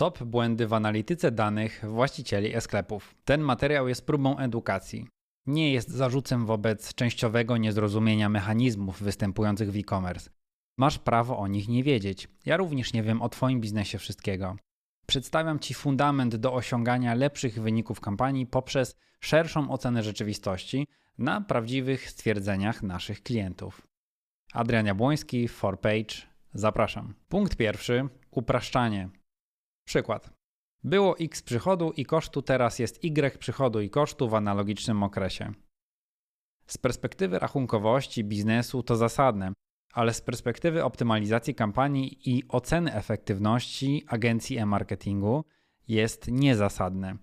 Top błędy w analityce danych właścicieli e-sklepów. Ten materiał jest próbą edukacji. Nie jest zarzutem wobec częściowego niezrozumienia mechanizmów występujących w e-commerce. Masz prawo o nich nie wiedzieć. Ja również nie wiem o Twoim biznesie wszystkiego. Przedstawiam Ci fundament do osiągania lepszych wyników kampanii poprzez szerszą ocenę rzeczywistości na prawdziwych stwierdzeniach naszych klientów. Adrian Jabłoński, 4Page. Zapraszam. Punkt pierwszy: upraszczanie. Przykład. Było x przychodu i kosztu, teraz jest y przychodu i kosztu w analogicznym okresie. Z perspektywy rachunkowości biznesu to zasadne, ale z perspektywy optymalizacji kampanii i oceny efektywności agencji e-marketingu jest niezasadne.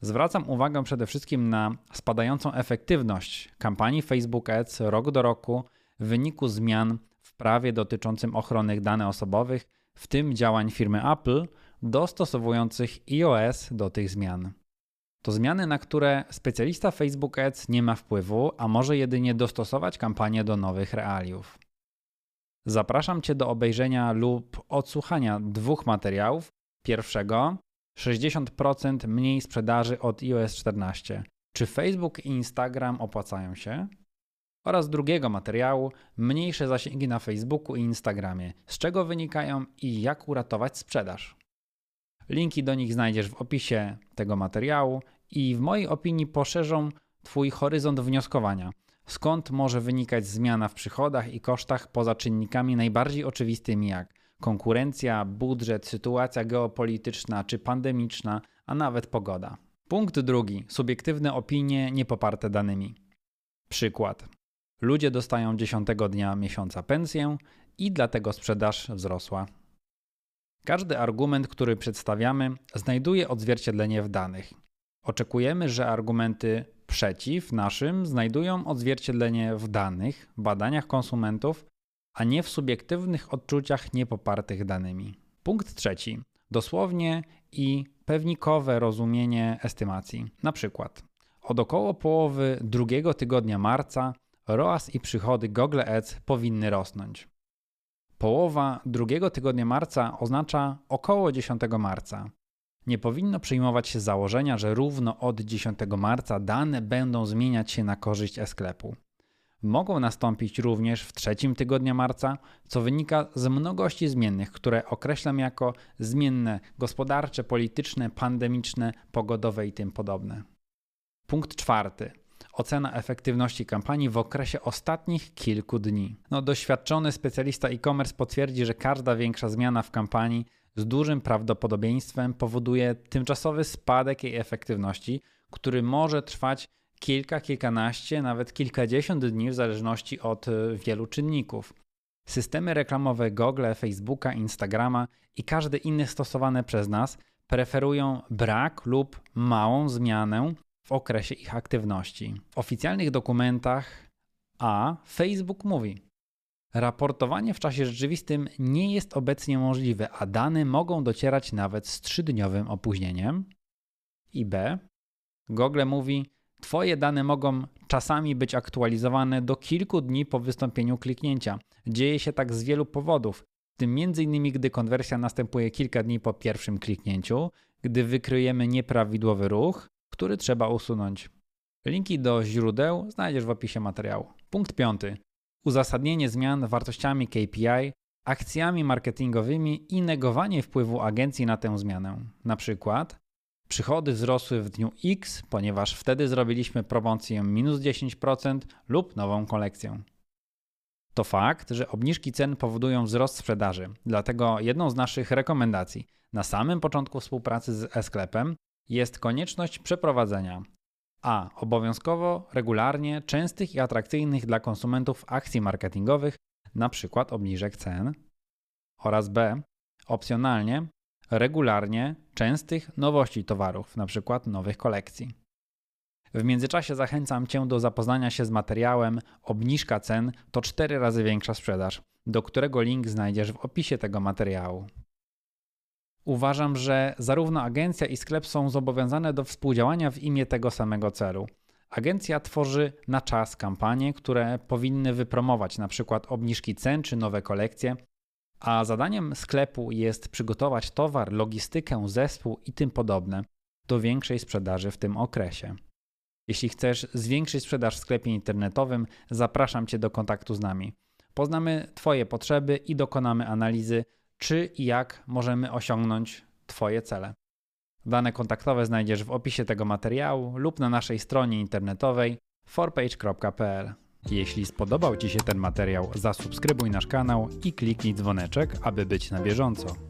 Zwracam uwagę przede wszystkim na spadającą efektywność kampanii Facebook Ads rok do roku w wyniku zmian w prawie dotyczącym ochrony danych osobowych, w tym działań firmy Apple dostosowujących iOS do tych zmian. To zmiany, na które specjalista Facebook Ads nie ma wpływu, a może jedynie dostosować kampanię do nowych realiów. Zapraszam Cię do obejrzenia lub odsłuchania dwóch materiałów. Pierwszego 60% mniej sprzedaży od iOS 14. Czy Facebook i Instagram opłacają się? Oraz drugiego materiału mniejsze zasięgi na Facebooku i Instagramie. Z czego wynikają i jak uratować sprzedaż? Linki do nich znajdziesz w opisie tego materiału i w mojej opinii poszerzą Twój horyzont wnioskowania. Skąd może wynikać zmiana w przychodach i kosztach poza czynnikami najbardziej oczywistymi jak konkurencja, budżet, sytuacja geopolityczna czy pandemiczna, a nawet pogoda. Punkt drugi: subiektywne opinie niepoparte danymi. Przykład. Ludzie dostają 10 dnia miesiąca pensję i dlatego sprzedaż wzrosła. Każdy argument, który przedstawiamy, znajduje odzwierciedlenie w danych. Oczekujemy, że argumenty przeciw naszym znajdują odzwierciedlenie w danych, badaniach konsumentów, a nie w subiektywnych odczuciach niepopartych danymi. Punkt trzeci. Dosłownie i pewnikowe rozumienie estymacji. Na przykład od około połowy drugiego tygodnia marca ROAS i przychody Google Ads powinny rosnąć. Połowa drugiego tygodnia marca oznacza około 10 marca. Nie powinno przyjmować się założenia, że równo od 10 marca dane będą zmieniać się na korzyść e-sklepu. Mogą nastąpić również w trzecim tygodniu marca, co wynika z mnogości zmiennych, które określam jako zmienne gospodarcze, polityczne, pandemiczne, pogodowe i tym podobne. Punkt czwarty ocena efektywności kampanii w okresie ostatnich kilku dni. No, doświadczony specjalista e-commerce potwierdzi, że każda większa zmiana w kampanii z dużym prawdopodobieństwem powoduje tymczasowy spadek jej efektywności, który może trwać kilka, kilkanaście, nawet kilkadziesiąt dni w zależności od e, wielu czynników. Systemy reklamowe Google, Facebooka, Instagrama i każde inne stosowane przez nas preferują brak lub małą zmianę w okresie ich aktywności. W oficjalnych dokumentach A Facebook mówi: Raportowanie w czasie rzeczywistym nie jest obecnie możliwe, a dane mogą docierać nawet z trzydniowym opóźnieniem. I B. Google mówi: Twoje dane mogą czasami być aktualizowane do kilku dni po wystąpieniu kliknięcia. Dzieje się tak z wielu powodów, w tym m.in. gdy konwersja następuje kilka dni po pierwszym kliknięciu, gdy wykryjemy nieprawidłowy ruch, który trzeba usunąć. Linki do źródeł znajdziesz w opisie materiału. Punkt piąty. Uzasadnienie zmian wartościami KPI, akcjami marketingowymi i negowanie wpływu agencji na tę zmianę. Na przykład przychody wzrosły w dniu X, ponieważ wtedy zrobiliśmy promocję minus 10% lub nową kolekcję. To fakt, że obniżki cen powodują wzrost sprzedaży, dlatego jedną z naszych rekomendacji na samym początku współpracy z e-sklepem jest konieczność przeprowadzenia a. Obowiązkowo, regularnie, częstych i atrakcyjnych dla konsumentów akcji marketingowych, np. obniżek cen, oraz b. Opcjonalnie, regularnie, częstych nowości towarów, np. nowych kolekcji. W międzyczasie zachęcam Cię do zapoznania się z materiałem Obniżka cen to 4 razy większa sprzedaż, do którego link znajdziesz w opisie tego materiału. Uważam, że zarówno agencja i sklep są zobowiązane do współdziałania w imię tego samego celu. Agencja tworzy na czas kampanie, które powinny wypromować np. obniżki cen czy nowe kolekcje. A zadaniem sklepu jest przygotować towar, logistykę, zespół i tym podobne do większej sprzedaży w tym okresie. Jeśli chcesz zwiększyć sprzedaż w sklepie internetowym, zapraszam Cię do kontaktu z nami. Poznamy Twoje potrzeby i dokonamy analizy, czy i jak możemy osiągnąć Twoje cele. Dane kontaktowe znajdziesz w opisie tego materiału lub na naszej stronie internetowej forpage.pl. Jeśli spodobał Ci się ten materiał, zasubskrybuj nasz kanał i kliknij dzwoneczek, aby być na bieżąco.